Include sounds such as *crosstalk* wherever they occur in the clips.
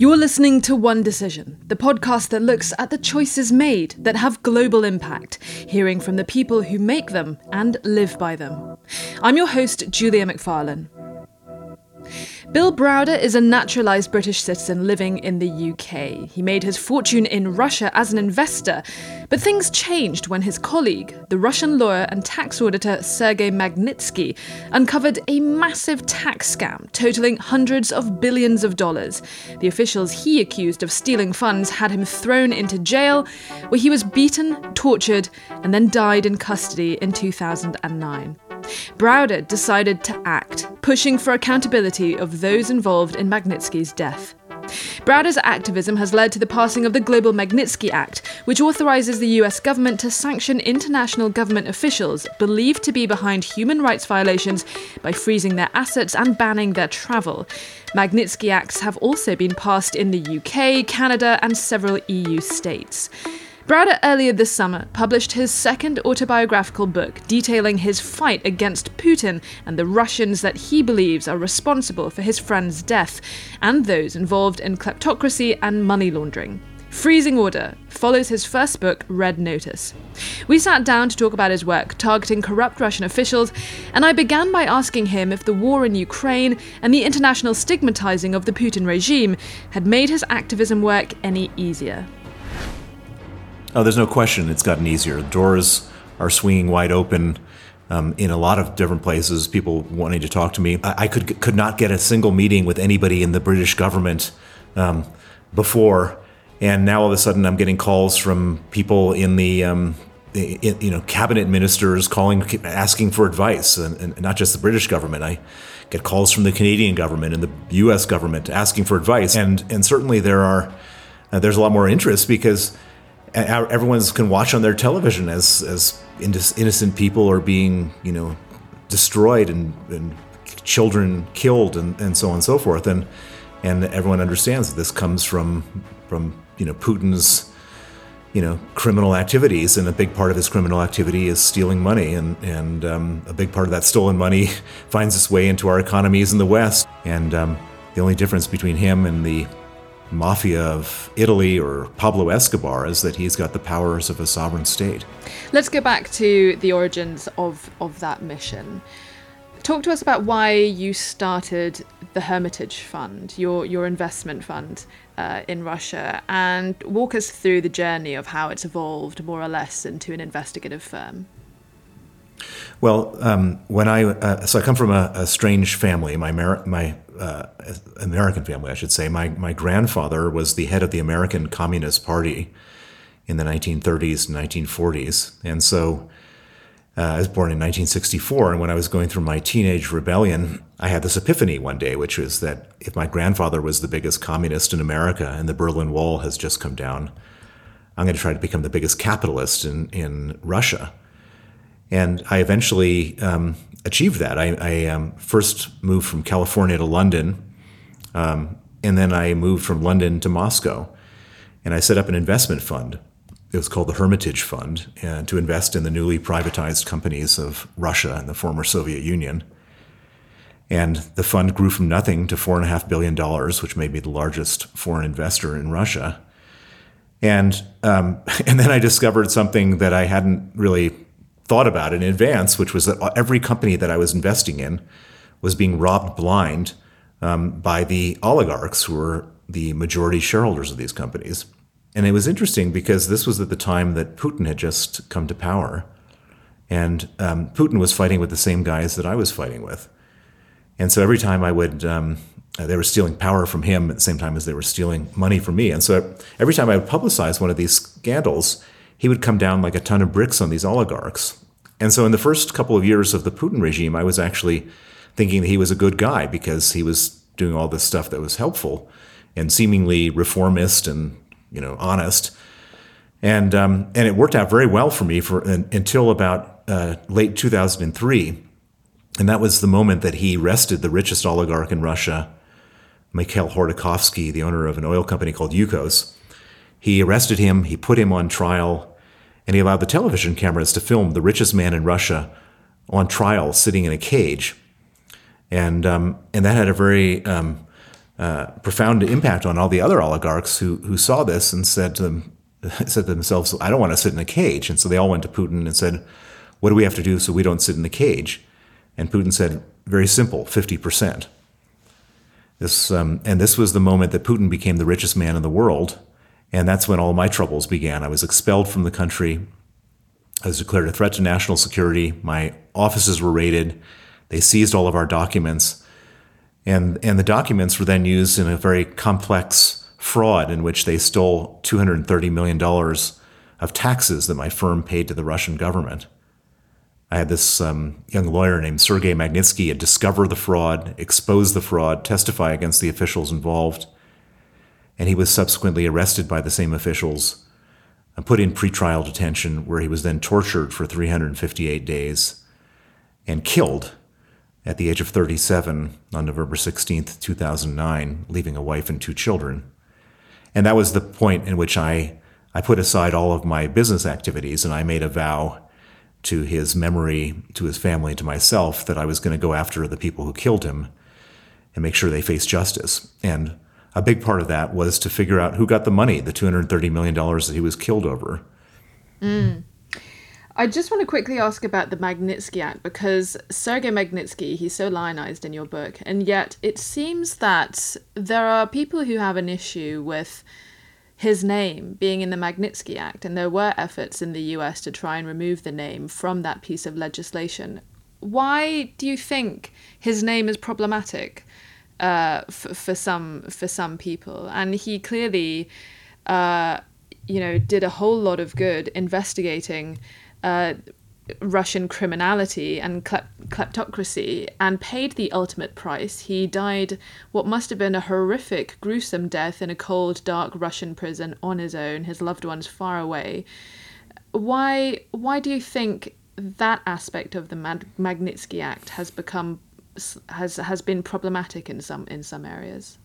You're listening to One Decision, the podcast that looks at the choices made that have global impact, hearing from the people who make them and live by them. I'm your host, Julia Macfarlane. Bill Browder is a naturalised British citizen living in the UK. He made his fortune in Russia as an investor, but things changed when his colleague, the Russian lawyer and tax auditor Sergei Magnitsky, uncovered a massive tax scam totaling hundreds of billions of dollars. The officials he accused of stealing funds had him thrown into jail, where he was beaten, tortured, and then died in custody in 2009. Browder decided to act, pushing for accountability of those involved in Magnitsky's death. Browder's activism has led to the passing of the Global Magnitsky Act, which authorizes the US government to sanction international government officials believed to be behind human rights violations by freezing their assets and banning their travel. Magnitsky Acts have also been passed in the UK, Canada, and several EU states. Browder earlier this summer published his second autobiographical book detailing his fight against Putin and the Russians that he believes are responsible for his friend's death and those involved in kleptocracy and money laundering. Freezing Order follows his first book, Red Notice. We sat down to talk about his work targeting corrupt Russian officials, and I began by asking him if the war in Ukraine and the international stigmatizing of the Putin regime had made his activism work any easier. Oh, there's no question it's gotten easier. Doors are swinging wide open um, in a lot of different places. People wanting to talk to me. I, I, could could not get a single meeting with anybody in the British government um, before, and now all of a sudden I'm getting calls from people in the um, in, you know cabinet ministers calling asking for advice, and, and, not just the British government. I get calls from the Canadian government and the U.S. government asking for advice, and and certainly there are uh, there's a lot more interest because everyone's can watch on their television as as innocent people are being you know destroyed and, and children killed and, and so on and so forth. And and everyone understands that this comes from from you know Putin's you know criminal activities. And a big part of his criminal activity is stealing money. And and um, a big part of that stolen money *laughs* finds its way into our economies in the West. And um, the only difference between him and the mafia of Italy or Pablo Escobar is that he's got the powers of a sovereign state. Let's go back to the origins of, of that mission. Talk to us about why you started the Hermitage Fund, your, your investment fund uh, in Russia, and walk us through the journey of how it's evolved more or less into an investigative firm. Well, um, when I uh, so I come from a, a strange family. My my uh, American family, I should say. My my grandfather was the head of the American Communist Party in the 1930s and 1940s, and so uh, I was born in 1964. And when I was going through my teenage rebellion, I had this epiphany one day, which was that if my grandfather was the biggest communist in America and the Berlin Wall has just come down, I'm going to try to become the biggest capitalist in in Russia. And I eventually um, achieved that. I, I um, first moved from California to London, um, and then I moved from London to Moscow. And I set up an investment fund. It was called the Hermitage Fund, uh, to invest in the newly privatized companies of Russia and the former Soviet Union. And the fund grew from nothing to $4.5 billion, which made me the largest foreign investor in Russia. And, um, *laughs* and then I discovered something that I hadn't really thought about in advance, which was that every company that I was investing in was being robbed blind um, by the oligarchs who were the majority shareholders of these companies. And it was interesting because this was at the time that Putin had just come to power. And um, Putin was fighting with the same guys that I was fighting with. And so every time I would, um, they were stealing power from him at the same time as they were stealing money from me. And so every time I would publicize one of these scandals, he would come down like a ton of bricks on these oligarchs. And so in the first couple of years of the Putin regime, I was actually thinking that he was a good guy because he was doing all this stuff that was helpful and seemingly reformist and you know honest. And um, and it worked out very well for me for until about uh, late 2003, and that was the moment that he arrested the richest oligarch in Russia, Mikhail Khodorkovsky, the owner of an oil company called Yukos. He arrested him. He put him on trial and he allowed the television cameras to film the richest man in Russia on trial sitting in a cage. And, um, and that had a very um, uh, profound impact on all the other oligarchs who who saw this and said to them *laughs* said to themselves, "I don't want to sit in a cage." And so they all went to Putin and said, "What do we have to do so we don't sit in the cage?" And Putin said, "Very simple, fifty percent." This um, and this was the moment that Putin became the richest man in the world, and that's when all my troubles began. I was expelled from the country. I was declared a threat to national security. My offices were raided. They seized all of our documents. And, and the documents were then used in a very complex fraud in which they stole $230 million of taxes that my firm paid to the Russian government. I had this um, young lawyer named Sergei Magnitsky discover the fraud, expose the fraud, testify against the officials involved, and he was subsequently arrested by the same officials and put in pretrial detention, where he was then tortured for 358 days and killed at the age of 37 on November 16, 2009, leaving a wife and two children. And that was the point in which I, I put aside all of my business activities and I made a vow to his memory, to his family, to myself that I was going to go after the people who killed him and make sure they face justice. And a big part of that was to figure out who got the money, the $230 million that he was killed over. Mm. I just want to quickly ask about the Magnitsky Act because Sergei Magnitsky, he's so lionized in your book, and yet it seems that there are people who have an issue with his name being in the Magnitsky Act, and there were efforts in the US to try and remove the name from that piece of legislation. Why do you think his name is problematic uh, for, for some for some people? And he clearly, uh, you know, did a whole lot of good investigating uh, Russian criminality and kleptocracy and paid the ultimate price. He died what must have been a horrific, gruesome death in a cold, dark Russian prison on his own, his loved ones far away. Why, why do you think that aspect of the Magnitsky Act has become has has been problematic in some in some areas?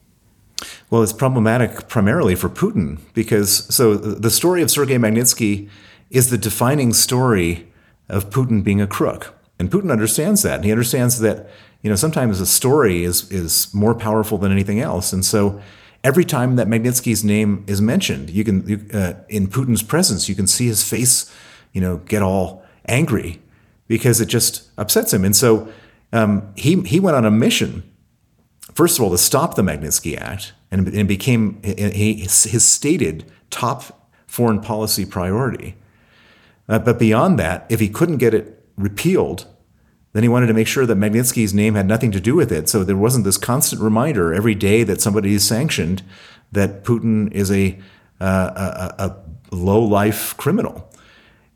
Well, it's problematic primarily for Putin because so the story of Sergei Magnitsky is the defining story of Putin being a crook. And Putin understands that. And he understands that, you know, sometimes a story is is more powerful than anything else. And so every time that Magnitsky's name is mentioned, you can you, uh, in Putin's presence, you can see his face, you know, get all angry because it just upsets him. And so um, he he went on a mission, first of all, to stop the Magnitsky Act, and it became his stated top foreign policy priority. Uh, but beyond that, if he couldn't get it repealed, then he wanted to make sure that Magnitsky's name had nothing to do with it. So there wasn't this constant reminder every day that somebody is sanctioned that Putin is a, uh, a, a low life criminal.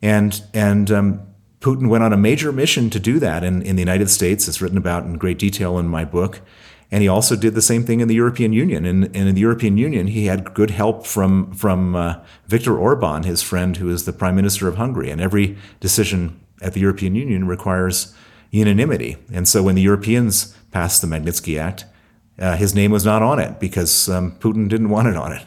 And, and um, Putin went on a major mission to do that in, in the United States. It's written about in great detail in my book. And he also did the same thing in the European Union. And, and in the European Union, he had good help from, from uh, Viktor Orban, his friend, who is the prime minister of Hungary. And every decision at the European Union requires unanimity. And so when the Europeans passed the Magnitsky Act, uh, his name was not on it because um, Putin didn't want it on it.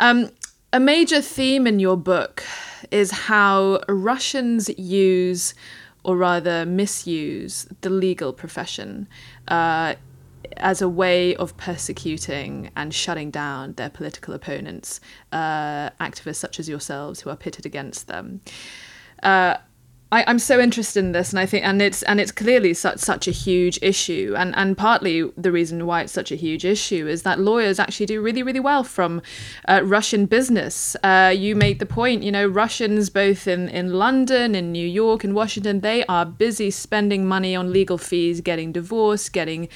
Um, a major theme in your book is how Russians use, or rather misuse, the legal profession. Uh, as a way of persecuting and shutting down their political opponents, uh, activists such as yourselves who are pitted against them. Uh, I, am so interested in this, and I think, and it's and it's clearly such such a huge issue, and and partly the reason why it's such a huge issue is that lawyers actually do really really well from uh, Russian business. Uh, you make the point, you know, Russians both in in London, in New York, in Washington, they are busy spending money on legal fees, getting divorced, getting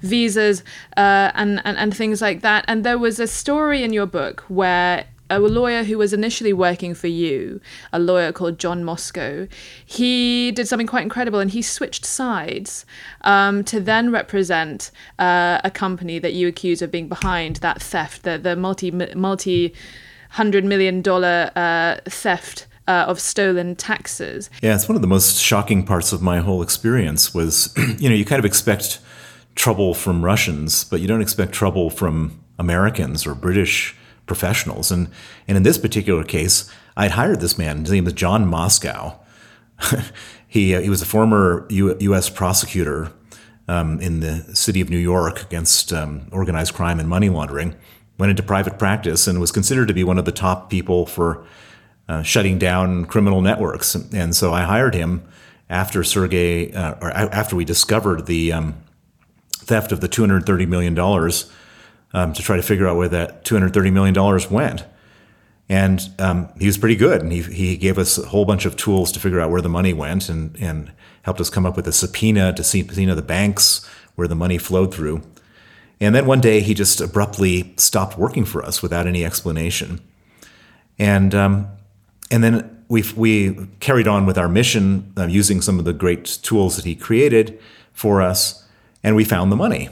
visas, uh, and, and and things like that. And there was a story in your book where a lawyer who was initially working for you, a lawyer called John Moscow, he did something quite incredible and he switched sides um, to then represent uh, a company that you accuse of being behind that theft, the, the multi multi hundred million dollar uh, theft. Uh, of stolen taxes. Yeah, it's one of the most shocking parts of my whole experience. Was *clears throat* you know you kind of expect trouble from Russians, but you don't expect trouble from Americans or British professionals. And, and in this particular case, I had hired this man. His name was John Moscow. *laughs* he, uh, he was a former U, U.S. prosecutor um, in the city of New York against um, organized crime and money laundering. Went into private practice and was considered to be one of the top people for uh, shutting down criminal networks. And so I hired him after Sergey, uh, or after we discovered the um, theft of the $230 million um, to try to figure out where that $230 million went. And um, he was pretty good. And he, he gave us a whole bunch of tools to figure out where the money went and, and helped us come up with a subpoena to subpoena the banks where the money flowed through. And then one day he just abruptly stopped working for us without any explanation. And, um, and then we we carried on with our mission uh, using some of the great tools that he created for us, and we found the money.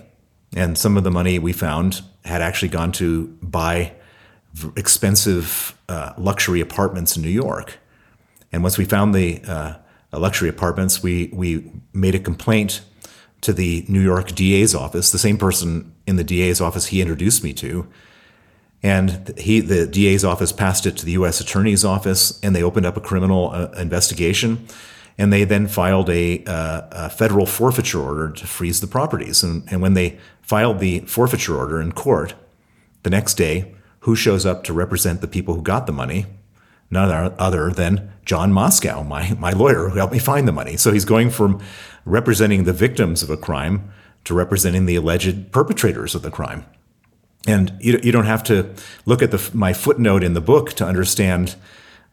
And some of the money we found had actually gone to buy expensive uh, luxury apartments in New York. And once we found the uh, luxury apartments, we we made a complaint to the New York DA's office, the same person in the DA's office he introduced me to. And he, the DA's office passed it to the U.S. Attorney's office, and they opened up a criminal uh, investigation. And they then filed a, uh, a, federal forfeiture order to freeze the properties. And, and when they filed the forfeiture order in court, the next day, who shows up to represent the people who got the money? None other than John Moscow, my, my lawyer who helped me find the money. So he's going from representing the victims of a crime to representing the alleged perpetrators of the crime. And you, you don't have to look at the, my footnote in the book to understand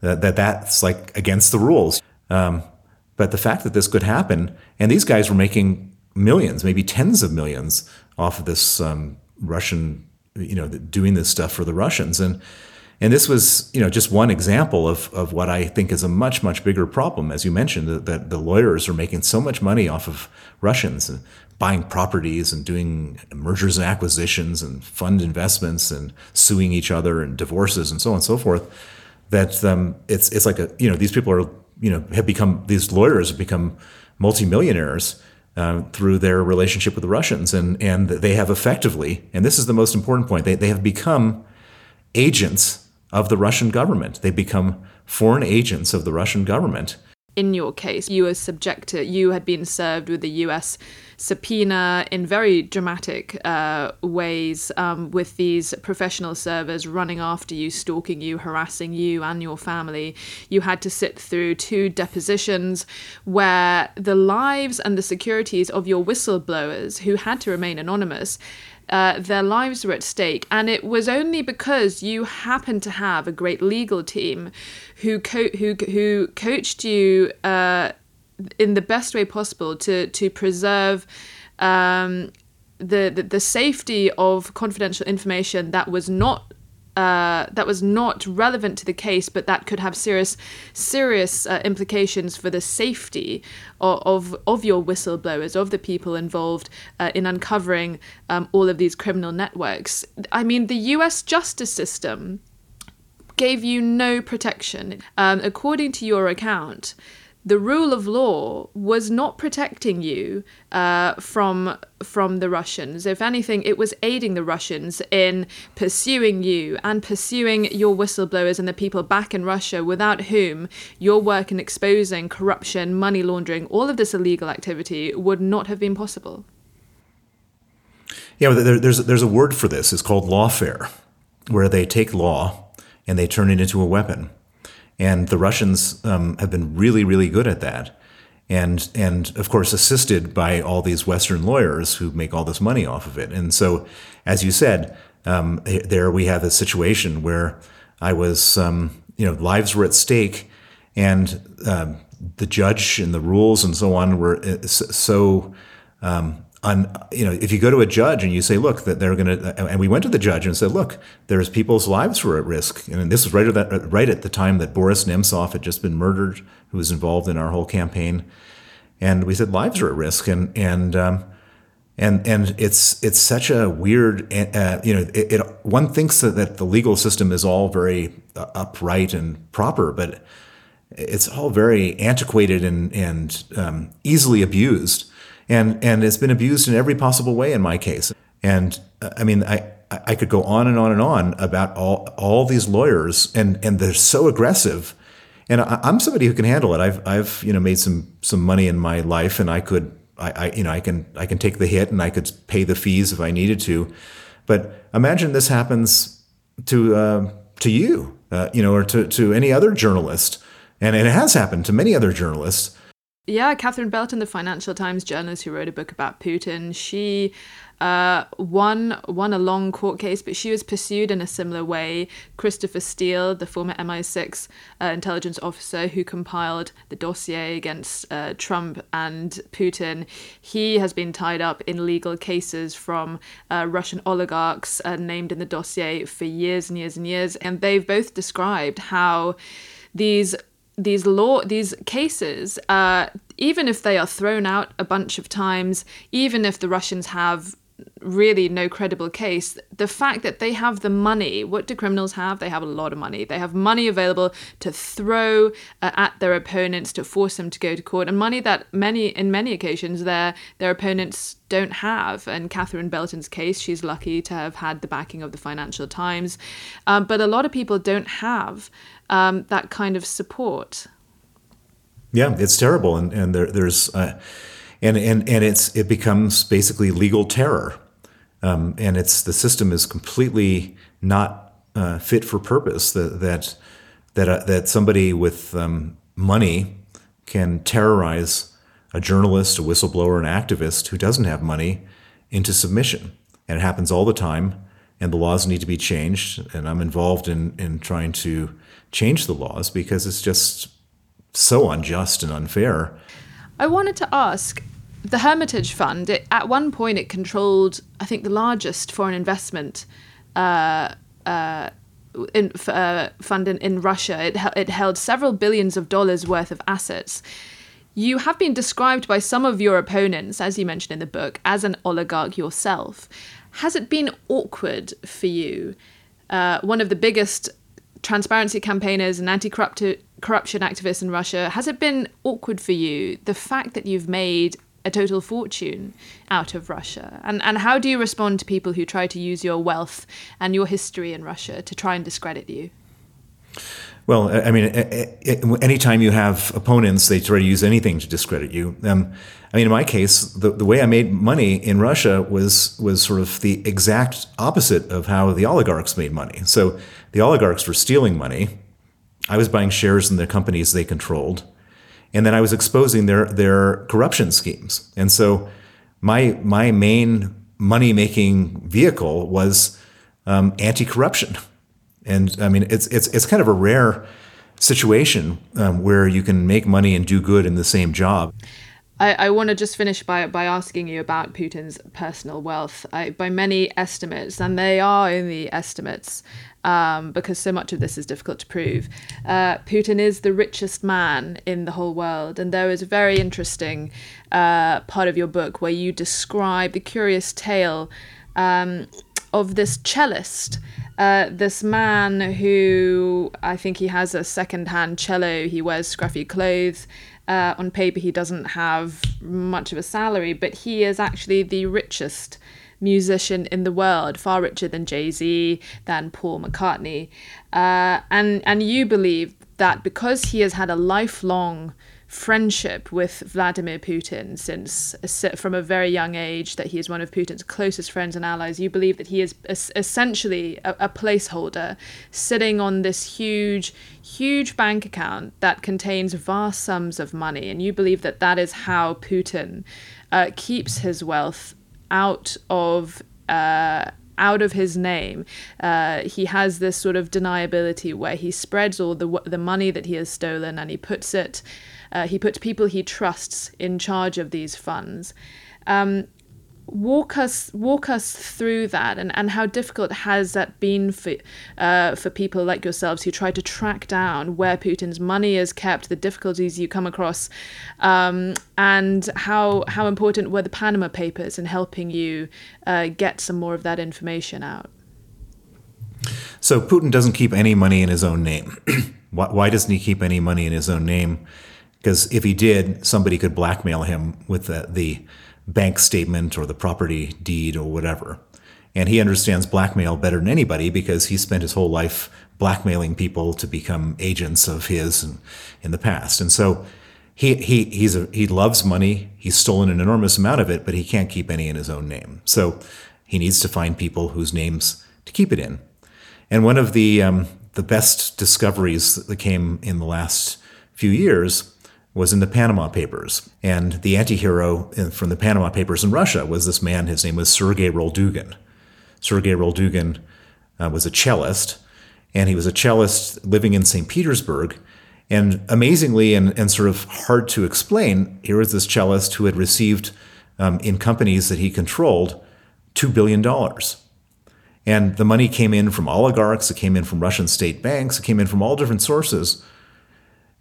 that, that that's like against the rules. Um, but the fact that this could happen, and these guys were making millions, maybe tens of millions off of this um, Russian, you know, doing this stuff for the Russians. And and this was, you know, just one example of, of what I think is a much, much bigger problem. As you mentioned, that, that the lawyers are making so much money off of Russians and buying properties and doing mergers and acquisitions and fund investments and suing each other and divorces and so on and so forth. That um, it's it's like a you know these people are you know have become these lawyers have become multimillionaires uh, through their relationship with the Russians and and they have effectively and this is the most important point they they have become agents of the Russian government. They become foreign agents of the Russian government. In your case, you were subjected, you had been served with the US subpoena in very dramatic uh, ways um, with these professional servers running after you, stalking you, harassing you and your family. You had to sit through two depositions where the lives and the securities of your whistleblowers, who had to remain anonymous, uh, their lives were at stake. And it was only because you happened to have a great legal team who co- who who coached you uh, in the best way possible to to preserve. Um, the, the, the safety of confidential information that was not uh, that was not relevant to the case, but that could have serious, serious uh, implications for the safety of, of, of your whistleblowers, of the people involved uh, in uncovering um, all of these criminal networks. I mean, the U.S. justice system gave you no protection, um, according to your account the rule of law was not protecting you uh, from from the Russians. If anything, it was aiding the Russians in pursuing you and pursuing your whistleblowers and the people back in Russia, without whom your work in exposing corruption, money laundering, all of this illegal activity would not have been possible. Yeah, there, there's there's a word for this. It's called lawfare, where they take law and they turn it into a weapon. And the Russians um, have been really, really good at that. And, and of course, assisted by all these Western lawyers who make all this money off of it. And so, as you said, um, there we have a situation where I was, um, you know, lives were at stake, and um, the judge and the rules and so on were uh, so um, on you know if you go to a judge and you say look that they're going to and we went to the judge and said look there's people's lives were at risk. And this was right at that right at the time that Boris Nemtsov had just been murdered who was involved in our whole campaign. And we said lives are at risk. And and um, and and it's it's such a weird uh, you know it, it, one thinks that, the legal system is all very uh, upright and proper but it's all very antiquated and and um, easily abused and and it's been abused in every possible way in my case. And I mean, I I could go on and on and on about all all these lawyers, and and they're so aggressive. And I, am somebody who can handle it. I've I've you know made some some money in my life, and I could I, I, you know, I can I can take the hit and I could pay the fees if I needed to. But imagine this happens to uh, to you, uh, you know, or to to any other journalist, and it has happened to many other journalists. Yeah, Catherine Belton, the Financial Times journalist who wrote a book about Putin, she uh, won won a long court case, but she was pursued in a similar way. Christopher Steele, the former MI6 uh, intelligence officer who compiled the dossier against uh, Trump and Putin, he has been tied up in legal cases from uh, Russian oligarchs uh, named in the dossier for years and years and years, and they've both described how these these law these cases uh, even if they are thrown out a bunch of times even if the russians have really no credible case. The fact that they have the money, what do criminals have? They have a lot of money. They have money available to throw uh, at their opponents to force them to go to court, and money that many, in many occasions, their their opponents don't have. And Catherine Belton's case, she's lucky to have had the backing of the Financial Times, um, but a lot of people don't have um, that kind of support. Yeah, it's terrible, and and there, there's. Uh, and and and it's it becomes basically legal terror, um, and it's the system is completely not uh, fit for purpose. That that that uh, that somebody with um, money can terrorize a journalist, a whistleblower, an activist who doesn't have money into submission, and it happens all the time. And the laws need to be changed, and I'm involved in in trying to change the laws because it's just so unjust and unfair. I wanted to ask the Hermitage Fund, it, at one point, it controlled, I think, the largest foreign investment uh, uh, in, uh, fund in, in Russia. It, it held several billions of dollars worth of assets. You have been described by some of your opponents, as you mentioned in the book, as an oligarch yourself. Has it been awkward for you? Uh, one of the biggest transparency campaigners and anti corruption activists in Russia, has it been awkward for you the fact that you've made a total fortune out of Russia? And, and how do you respond to people who try to use your wealth and your history in Russia to try and discredit you? Well, I mean, anytime you have opponents, they try to use anything to discredit you. Um, I mean, in my case, the, the way I made money in Russia was was sort of the exact opposite of how the oligarchs made money. So the oligarchs were stealing money. I was buying shares in the companies they controlled and then I was exposing their their corruption schemes. And so my my main money making vehicle was um, anti corruption. And I mean, it's it's it's kind of a rare situation um, where you can make money and do good in the same job. I, I want to just finish by, by asking you about Putin's personal wealth. I, by many estimates, and they are only estimates um, because so much of this is difficult to prove, uh, Putin is the richest man in the whole world. And there is a very interesting uh, part of your book where you describe the curious tale um, of this cellist. Uh, this man who I think he has a second-hand cello. He wears scruffy clothes. Uh, on paper, he doesn't have much of a salary, but he is actually the richest musician in the world, far richer than Jay Z, than Paul McCartney. Uh, and and you believe that because he has had a lifelong friendship with Vladimir Putin since from a very young age that he is one of Putin's closest friends and allies. You believe that he is essentially a, a placeholder sitting on this huge, huge bank account that contains vast sums of money, and you believe that that is how Putin uh, keeps his wealth out of. Uh, out of his name. Uh, he has this sort of deniability where he spreads all the the money that he has stolen and he puts it uh, he puts people he trusts in charge of these funds. Um, walk us walk us through that and, and how difficult has that been for uh, for people like yourselves who try to track down where Putin's money is kept, the difficulties you come across, um, and how how important were the Panama Papers in helping you uh, get some more of that information out? So Putin doesn't keep any money in his own name. *clears throat* why, why doesn't he keep any money in his own name? Because if he did, somebody could blackmail him with the, the bank statement or the property deed or whatever. And he understands blackmail better than anybody because he spent his whole life blackmailing people to become agents of his in, in the past. And so he he he's a, he loves money. He's stolen an enormous amount of it, but he can't keep any in his own name. So he needs to find people whose names to keep it in. And one of the um, the best discoveries that came in the last few years was in the Panama Papers. And the anti-hero from the Panama Papers in Russia was this man. His name was Sergei Roldugin. Sergei Roldugin uh, was a cellist, and he was a cellist living in St. Petersburg and amazingly, and, and sort of hard to explain, here was this cellist who had received um, in companies that he controlled $2 billion. And the money came in from oligarchs, it came in from Russian state banks, it came in from all different sources.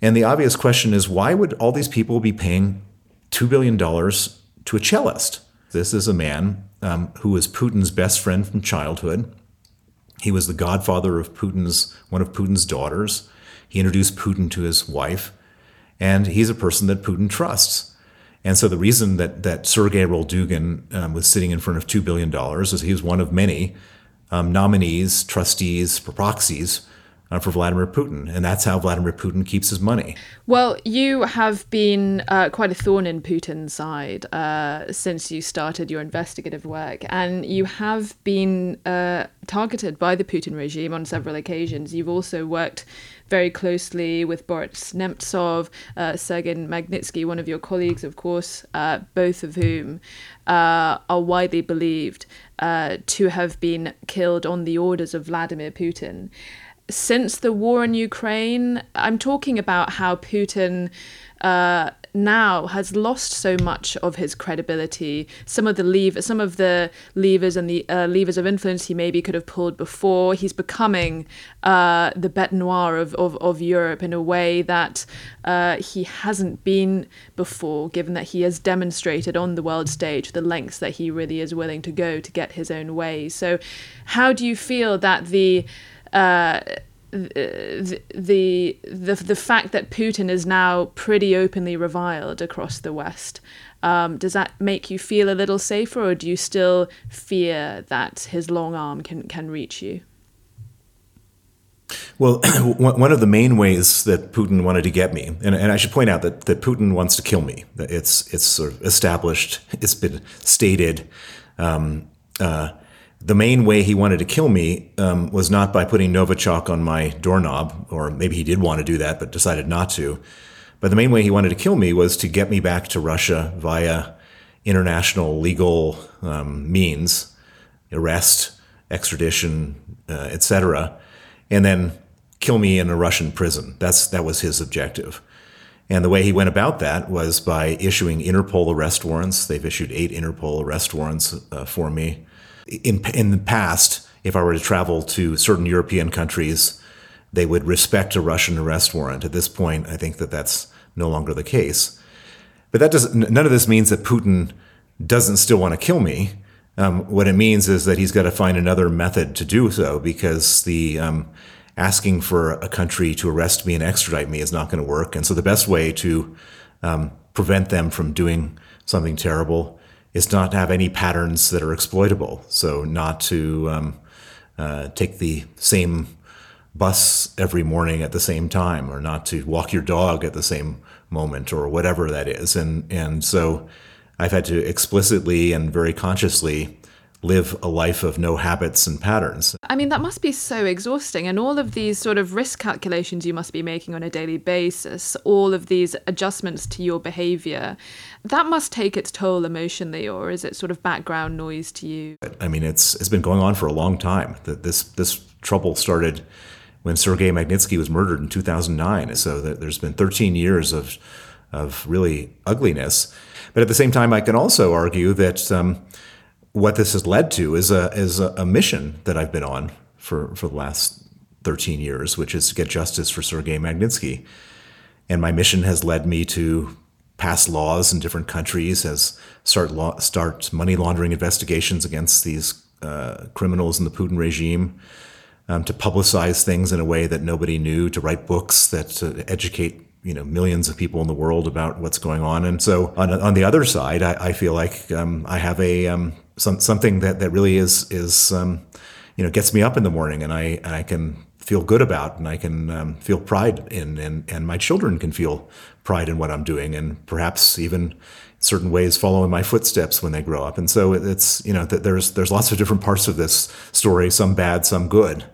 And the obvious question is why would all these people be paying $2 billion to a cellist? This is a man um, who was Putin's best friend from childhood. He was the godfather of Putin's, one of Putin's daughters. He introduced Putin to his wife, and he's a person that Putin trusts. And so the reason that that Sergei Roldugin um, was sitting in front of two billion dollars is he was one of many um, nominees, trustees, proxies uh, for Vladimir Putin, and that's how Vladimir Putin keeps his money. Well, you have been uh, quite a thorn in Putin's side uh, since you started your investigative work, and you have been uh, targeted by the Putin regime on several occasions. You've also worked very closely with Boris Nemtsov, uh, Sergei Magnitsky, one of your colleagues, of course, uh, both of whom uh, are widely believed uh, to have been killed on the orders of Vladimir Putin since the war in Ukraine, I'm talking about how Putin uh, now has lost so much of his credibility. Some of the lever, some of the levers and the uh, levers of influence he maybe could have pulled before. He's becoming uh, the bête noire of, of, of Europe in a way that uh, he hasn't been before, given that he has demonstrated on the world stage the lengths that he really is willing to go to get his own way. So, how do you feel that the uh, the, the the fact that Putin is now pretty openly reviled across the West. Um, does that make you feel a little safer, or do you still fear that his long arm can can reach you? Well, *clears throat* one of the main ways that Putin wanted to get me, and, and I should point out that, that Putin wants to kill me. It's it's sort of established. *laughs* It's been stated. Um, uh, the main way he wanted to kill me um, was not by putting Novichok on my doorknob, or maybe he did want to do that, but decided not to. But the main way he wanted to kill me was to get me back to Russia via international legal um, means, arrest, extradition, uh, etc., and then kill me in a Russian prison. That's that was his objective. And the way he went about that was by issuing Interpol arrest warrants. They've issued eight Interpol arrest warrants uh, for me in in the past, if I were to travel to certain European countries, they would respect a Russian arrest warrant. At this point, I think that that's no longer the case. But that does none of this means that Putin doesn't still want to kill me. Um, what it means is that he's got to find another method to do so because the um, asking for a country to arrest me and extradite me is not going to work. And so the best way to um, prevent them from doing something terrible is not to have any patterns that are exploitable. So not to um, uh, take the same bus every morning at the same time, or not to walk your dog at the same moment, or whatever that is. And and so I've had to explicitly and very consciously live a life of no habits and patterns. I mean, that must be so exhausting. And all of these sort of risk calculations you must be making on a daily basis, all of these adjustments to your behavior, that must take its toll emotionally, or is it sort of background noise to you? I mean, it's, it's been going on for a long time. That This, this trouble started when Sergei Magnitsky was murdered in 2009. So there's been 13 years of, of really ugliness. But at the same time, I can also argue that um, what this has led to is a is a, a, mission that I've been on for for the last 13 years, which is to get justice for Sergei Magnitsky. And my mission has led me to pass laws in different countries, has start law, start money laundering investigations against these uh, criminals in the Putin regime, um, to publicize things in a way that nobody knew, to write books that uh, educate you know millions of people in the world about what's going on. And so on, on the other side, I, I feel like um, I have a um, some, something that, that really is is um, you know gets me up in the morning, and I and I can feel good about and I can um, feel pride in, and, and my children can feel pride in what I'm doing, and perhaps even certain ways follow in my footsteps when they grow up. And so it's you know there's there's lots of different parts of this story, some bad, some good.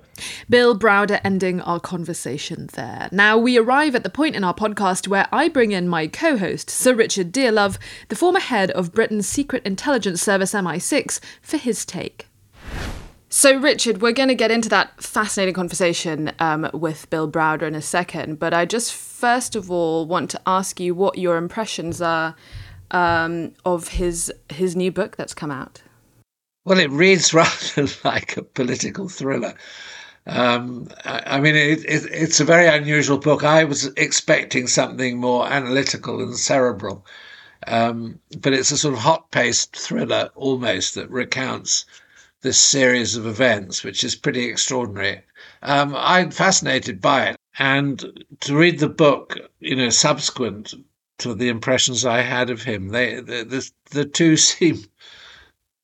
Bill Browder ending our conversation there. Now we arrive at the point in our podcast where I bring in my co host, Sir Richard Dearlove, the former head of Britain's Secret Intelligence Service MI6, for his take. So, Richard, we're going to get into that fascinating conversation um, with Bill Browder in a second, but I just first of all want to ask you what your impressions are um, of his his new book that's come out. Well, it reads *laughs* rather like a political thriller. Um, I, I, mean, it, it, it's a very unusual book. I was expecting something more analytical and cerebral, um, but it's a sort of hot-paced thriller almost that recounts this series of events, which is pretty extraordinary. Um, I'm fascinated by it. And to read the book, you know, subsequent to the impressions I had of him, they the the, the two *laughs* seem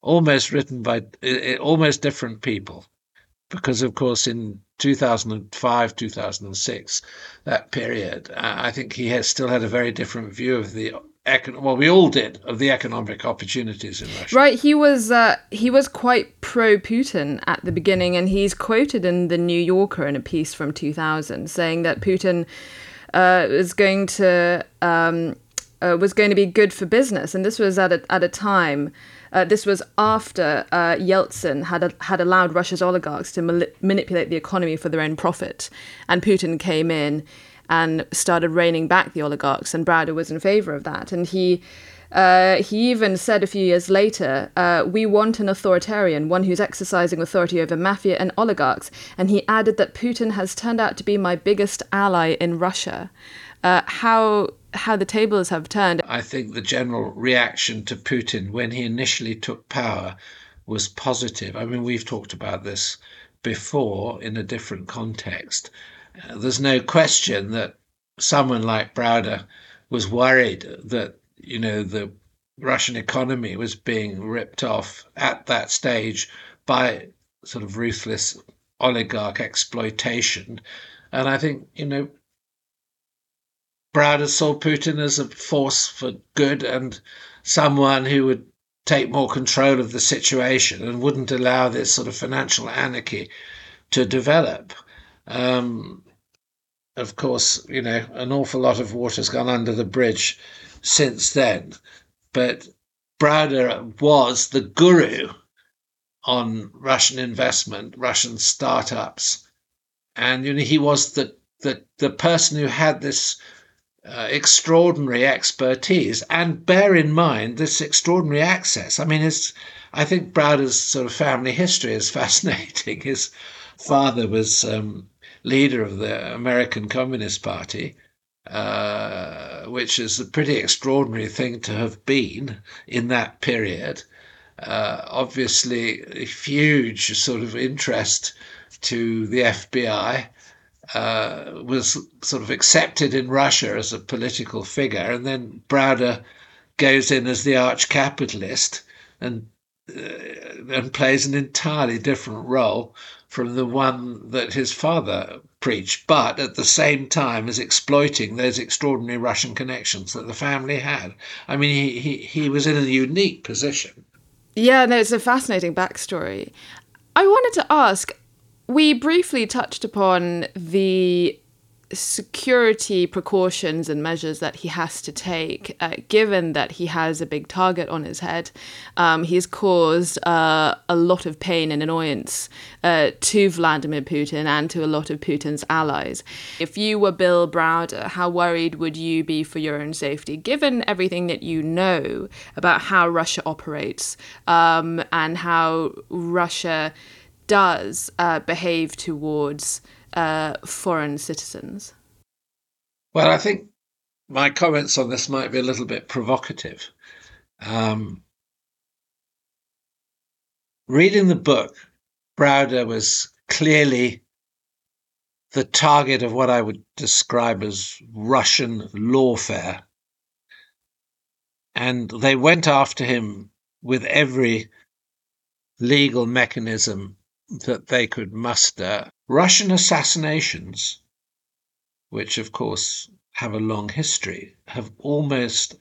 almost written by almost different people, because of course in 2005, 2006, that period, I think he has still had a very different view of the econ- well, we all did of the economic opportunities in Russia. Right, he was uh, he was quite pro Putin at the beginning, and he's quoted in the New Yorker in a piece from 2000 saying that Putin uh, was going to um, uh, was going to be good for business, and this was at a at a time. Uh, this was after uh, Yeltsin had a, had allowed Russia's oligarchs to manipulate the economy for their own profit, and Putin came in and started reining back the oligarchs, and Browder was in favor of that. And he uh, he even said a few years later, uh, We want an authoritarian, one who's exercising authority over mafia and oligarchs. And he added that Putin has turned out to be my biggest ally in Russia. Uh, how how the tables have turned. I think the general reaction to Putin when he initially took power was positive. I mean, we've talked about this before in a different context. Uh, there's no question that someone like Browder was worried that you know the Russian economy was being ripped off at that stage by sort of ruthless oligarch exploitation, and I think you know Browder saw Putin as a force for good and someone who would take more control of the situation and wouldn't allow this sort of financial anarchy to develop. Um, of course, you know, an awful lot of water's gone under the bridge since then. But Browder was the guru on Russian investment, Russian startups. And you know, he was the, the, the person who had this uh, extraordinary expertise. And bear in mind this extraordinary access. I mean, his, I think Browder's sort of family history is *laughs* fascinating. His father was um, leader of the American Communist Party, uh, which is a pretty extraordinary thing to have been in that period. Uh, obviously, a huge sort of interest to the FBI. Uh, was sort of accepted in Russia as a political figure, and then Browder goes in as the arch capitalist and uh, and plays an entirely different role from the one that his father preached, but at the same time is exploiting those extraordinary Russian connections that the family had. I mean, he, he, he was in a unique position. Yeah, no, it's a fascinating backstory. I wanted to ask we briefly touched upon the security precautions and measures that he has to take, uh, given that he has a big target on his head. Um, he's caused uh, a lot of pain and annoyance uh, to Vladimir Putin and to a lot of Putin's allies. If you were Bill Browder, how worried would you be for your own safety, given everything that you know about how Russia operates um, and how Russia does uh, behave towards? uh, foreign citizens? Well, I think my comments on this might be a little bit provocative. Um, reading the book, Browder was clearly the target of what I would describe as Russian lawfare. And they went after him with every legal mechanism that they could muster Russian assassinations, which of course have a long history, have almost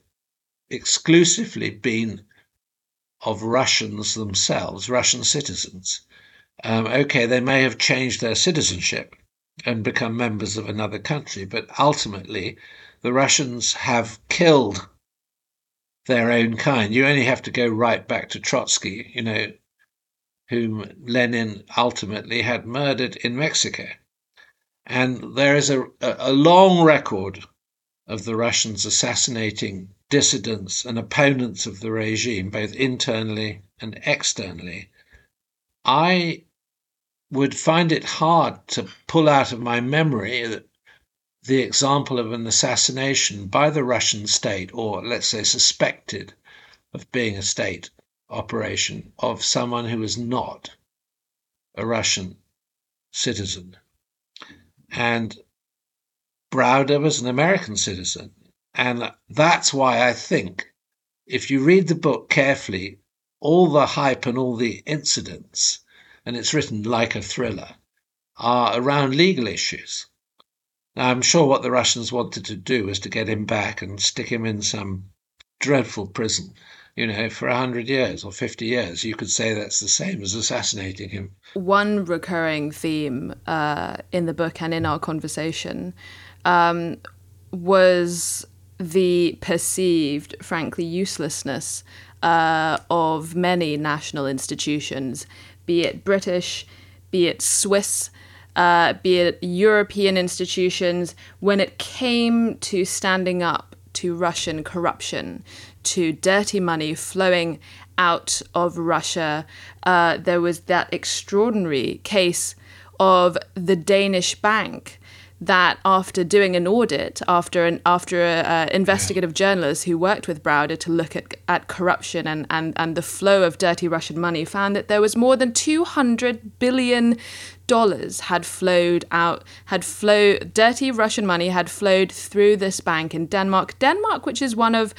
exclusively been of Russians themselves, Russian citizens. Um, okay, they may have changed their citizenship and become members of another country, but ultimately the Russians have killed their own kind. You only have to go right back to Trotsky, you know, whom Lenin ultimately had murdered in Mexico. And there is a, a long record of the Russians assassinating dissidents and opponents of the regime, both internally and externally. I would find it hard to pull out of my memory the example of an assassination by the Russian state, or let's say suspected of being a state operation, of someone who is not a Russian citizen. And Browder was an American citizen. And that's why I think if you read the book carefully, all the hype and all the incidents, and it's written like a thriller, are around legal issues. Now, I'm sure what the Russians wanted to do was to get him back and stick him in some dreadful prison, you know, for a hundred years or 50 years. You could say that's the same as assassinating him. One recurring theme uh, in the book and in our conversation um, was the perceived, frankly, uselessness uh, of many national institutions, be it British, be it Swiss, uh, be it European institutions, when it came to standing up to Russian corruption, to dirty money flowing out of Russia, uh, there was that extraordinary case of the Danish bank that after doing an audit, after an after a, uh, investigative journalist who worked with Browder to look at, at corruption and, and, and the flow of dirty Russian money, found that there was more than two hundred billion dollars had flowed out, had flowed dirty Russian money had flowed through this bank in Denmark. Denmark, which is one of,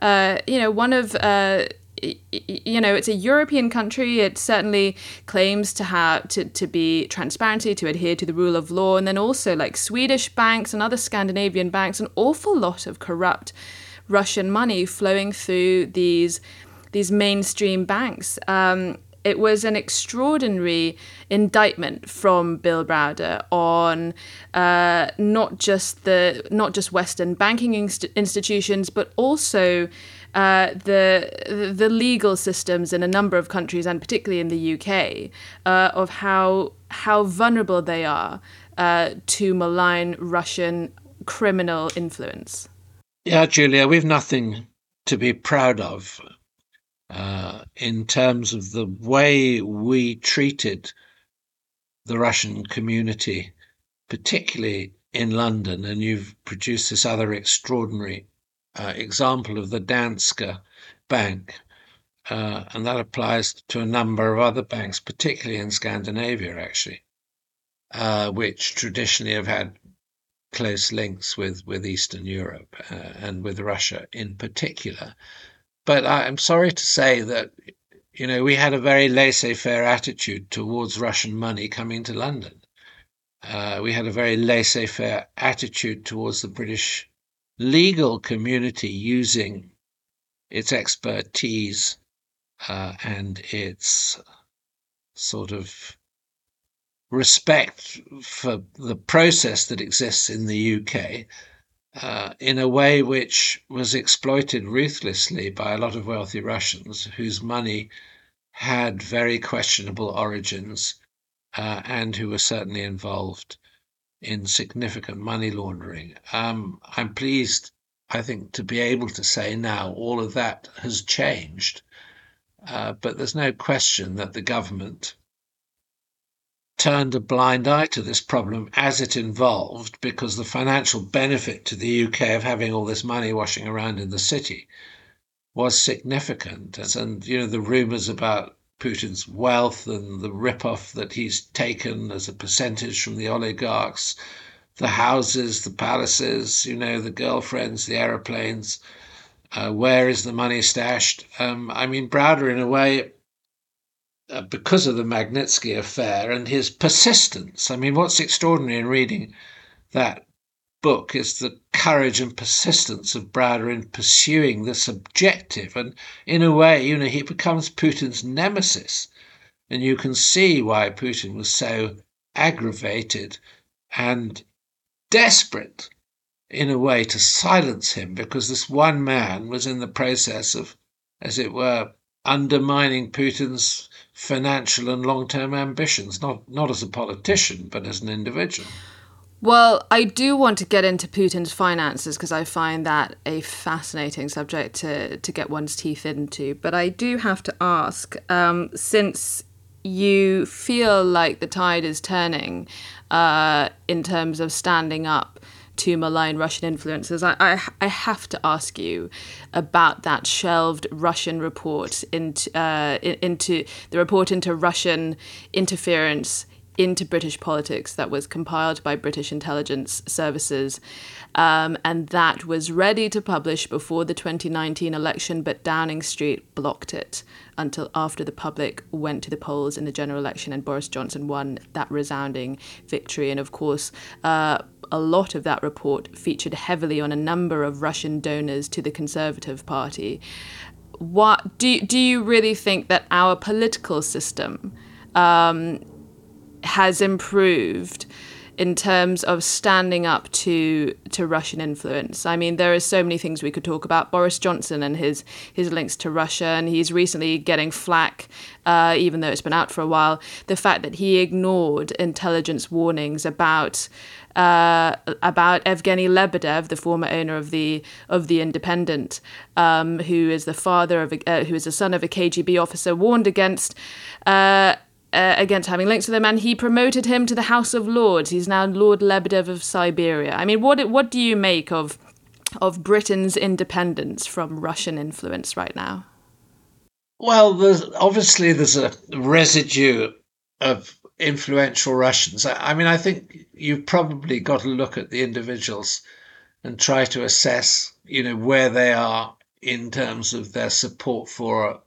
uh, you know, one of uh, you know, it's a European country. It certainly claims to have to, to be transparency, to adhere to the rule of law, and then also like Swedish banks and other Scandinavian banks, an awful lot of corrupt Russian money flowing through these these mainstream banks. Um, it was an extraordinary indictment from Bill Browder on uh, not just the not just Western banking inst- institutions, but also uh, the the legal systems in a number of countries, and particularly in the UK, uh, of how how vulnerable they are uh, to malign Russian criminal influence. Yeah, Julia, we've nothing to be proud of uh, in terms of the way we treated the Russian community, particularly in London, and you've produced this other extraordinary uh, example of the Danske Bank, uh, and that applies to a number of other banks, particularly in Scandinavia, actually, uh, which traditionally have had close links with, with Eastern Europe uh, and with Russia in particular. But I'm sorry to say that, you know, we had a very laissez faire attitude towards Russian money coming to London. Uh, we had a very laissez faire attitude towards the British legal community using its expertise uh, and its sort of respect for the process that exists in the UK uh, in a way which was exploited ruthlessly by a lot of wealthy Russians whose money had very questionable origins uh, and who were certainly involved in significant money laundering. Um, I'm pleased, I think, to be able to say now all of that has changed. Uh, but there's no question that the government turned a blind eye to this problem as it involved because the financial benefit to the UK of having all this money washing around in the city was significant. And, you know, the rumors about Putin's wealth and the ripoff that he's taken as a percentage from the oligarchs, the houses, the palaces, you know, the girlfriends, the aeroplanes. Uh, where is the money stashed? Um, I mean, Browder, in a way, uh, because of the Magnitsky affair and his persistence. I mean, what's extraordinary in reading that book is the courage and persistence of Browder in pursuing this objective. And in a way, you know, he becomes Putin's nemesis. And you can see why Putin was so aggravated and desperate in a way to silence him because this one man was in the process of, as it were, undermining Putin's financial and long term ambitions, not, not as a politician, but as an individual. Well, I do want to get into Putin's finances because I find that a fascinating subject to, to get one's teeth into. But I do have to ask um, since you feel like the tide is turning uh, in terms of standing up to malign Russian influences, I, I, I, have to ask you about that shelved Russian report into, uh, into the report into Russian interference into British politics that was compiled by British intelligence services. Um, and that was ready to publish before the 2019 election, but Downing Street blocked it until after the public went to the polls in the general election and Boris Johnson won that resounding victory. And of course, uh, a lot of that report featured heavily on a number of Russian donors to the Conservative Party. What do do you really think that our political system um, has improved in terms of standing up to to Russian influence. I mean, there are so many things we could talk about. Boris Johnson and his his links to Russia, and he's recently getting flack, uh, even though it's been out for a while. The fact that he ignored intelligence warnings about. Uh, about Evgeny Lebedev, the former owner of the of the Independent, um, who is the father of a, uh, who is the son of a KGB officer, warned against uh, uh, against having links with him, and he promoted him to the House of Lords. He's now Lord Lebedev of Siberia. I mean, what what do you make of of Britain's independence from Russian influence right now? Well, there's obviously there's a residue of influential Russians. I, I mean, I think you've probably got to look at the individuals and try to assess, you know, where they are in terms of their support for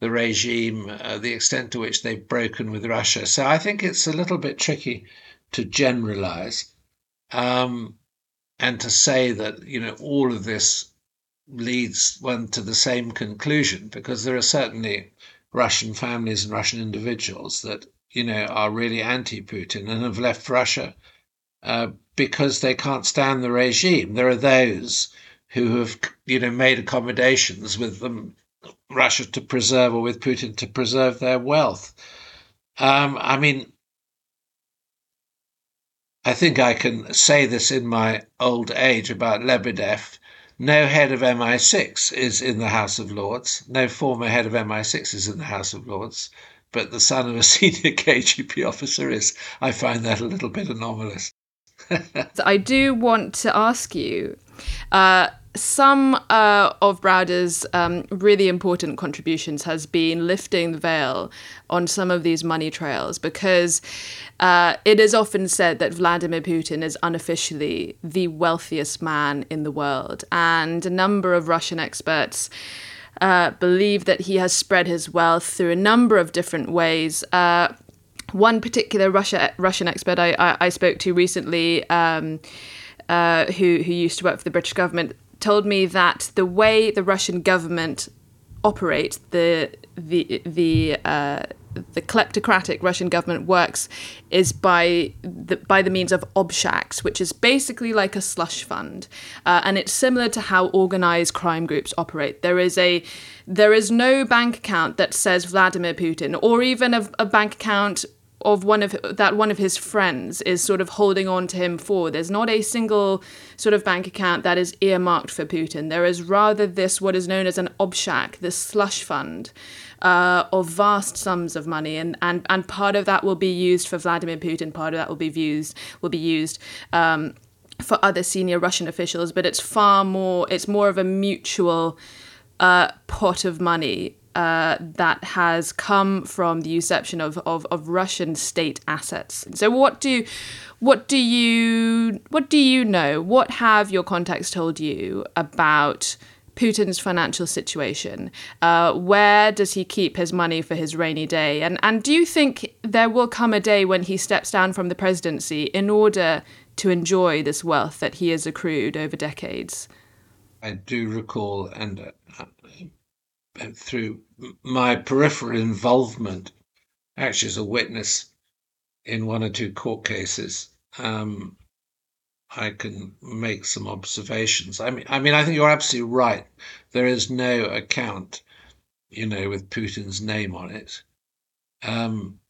the regime, uh, the extent to which they've broken with Russia. So I think it's a little bit tricky to generalize um, and to say that you know all of this leads one to the same conclusion because there are certainly Russian families and Russian individuals that you know are really anti-Putin and have left Russia uh, because they can't stand the regime. There are those who have you know made accommodations with them Russia to preserve or with Putin to preserve their wealth. Um, I mean, I think I can say this in my old age about Lebedev. No head of MI6 is in the House of Lords. No former head of MI6 is in the House of Lords. But the son of a *laughs* senior KGB officer is. I find that a little bit anomalous. *laughs* I do want to ask you uh, some uh, of Browder's um, really important contributions has been lifting the veil on some of these money trails because uh, it is often said that Vladimir Putin is unofficially the wealthiest man in the world, and a number of Russian experts. Uh, believe that he has spread his wealth through a number of different ways. Uh, one particular Russia, Russian expert I, I, I spoke to recently, um, uh, who who used to work for the British government, told me that the way the Russian government operates, the the the uh, the kleptocratic Russian government works is by the, by the means of obshaks, which is basically like a slush fund, uh, and it's similar to how organized crime groups operate. There is a there is no bank account that says Vladimir Putin, or even a, a bank account of one of that one of his friends is sort of holding on to him for. There's not a single sort of bank account that is earmarked for Putin. There is rather this what is known as an obshak, this slush fund uh, of vast sums of money, and, and and part of that will be used for Vladimir Putin. Part of that will be used will be used. Um, for other senior Russian officials, but it's far more. It's more of a mutual uh, pot of money uh, that has come from the usurpation of, of, of Russian state assets. So what do what do you what do you know? What have your contacts told you about Putin's financial situation? Uh, where does he keep his money for his rainy day? And and do you think there will come a day when he steps down from the presidency in order to enjoy this wealth that he has accrued over decades? I do recall, and uh, through my peripheral involvement, actually as a witness in one or two court cases, um, I can make some observations. I mean, I mean, I think you're absolutely right. There is no account, you know, with Putin's name on it, um,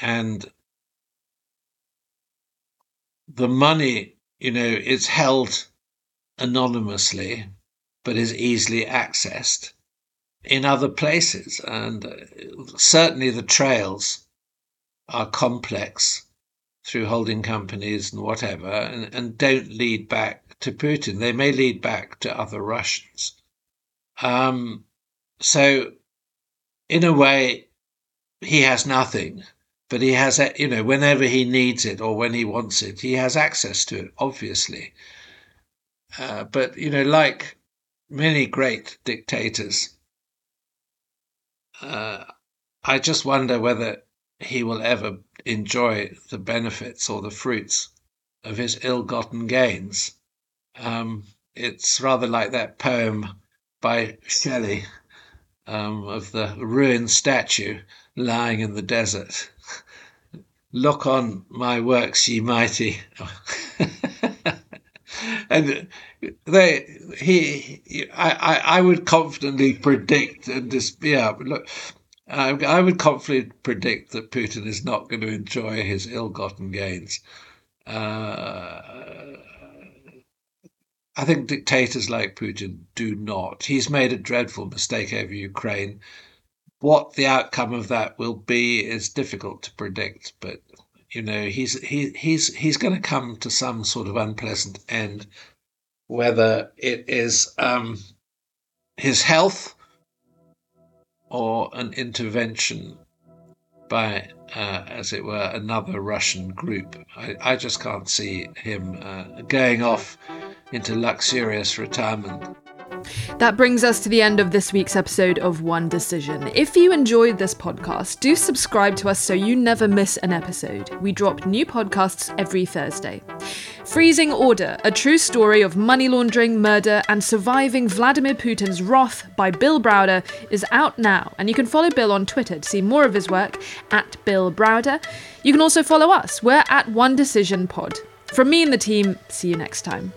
and the money, you know, is held anonymously, but is easily accessed in other places, and uh, certainly the trails are complex through holding companies and whatever, and, and don't lead back to Putin. They may lead back to other Russians. Um, so, in a way, he has nothing, but he has, you know, whenever he needs it or when he wants it, he has access to it, obviously. Uh, but, you know, like many great dictators, uh, I just wonder whether he will ever enjoy the benefits or the fruits of his ill gotten gains. Um, it's rather like that poem by Shelley um, of the ruined statue lying in the desert. *laughs* Look on my works, ye mighty. *laughs* and they, he, I, I, would confidently predict and just, yeah, look, I, I would confidently predict that Putin is not going to enjoy his ill-gotten gains. Uh, I think dictators like Putin do not. He's made a dreadful mistake over Ukraine. What the outcome of that will be is difficult to predict, but you know he's he he's he's going to come to some sort of unpleasant end, whether it is um, his health or an intervention by, uh, as it were, another Russian group. I, I just can't see him uh, going off into luxurious retirement that brings us to the end of this week's episode of One Decision. If you enjoyed this podcast, do subscribe to us so you never miss an episode. We drop new podcasts every Thursday. Freezing Order, a true story of money laundering, murder, and surviving Vladimir Putin's wrath by Bill Browder is out now, and you can follow Bill on Twitter to see more of his work at Bill Browder. You can also follow us. We're at One Decision Pod. From me and the team, see you next time.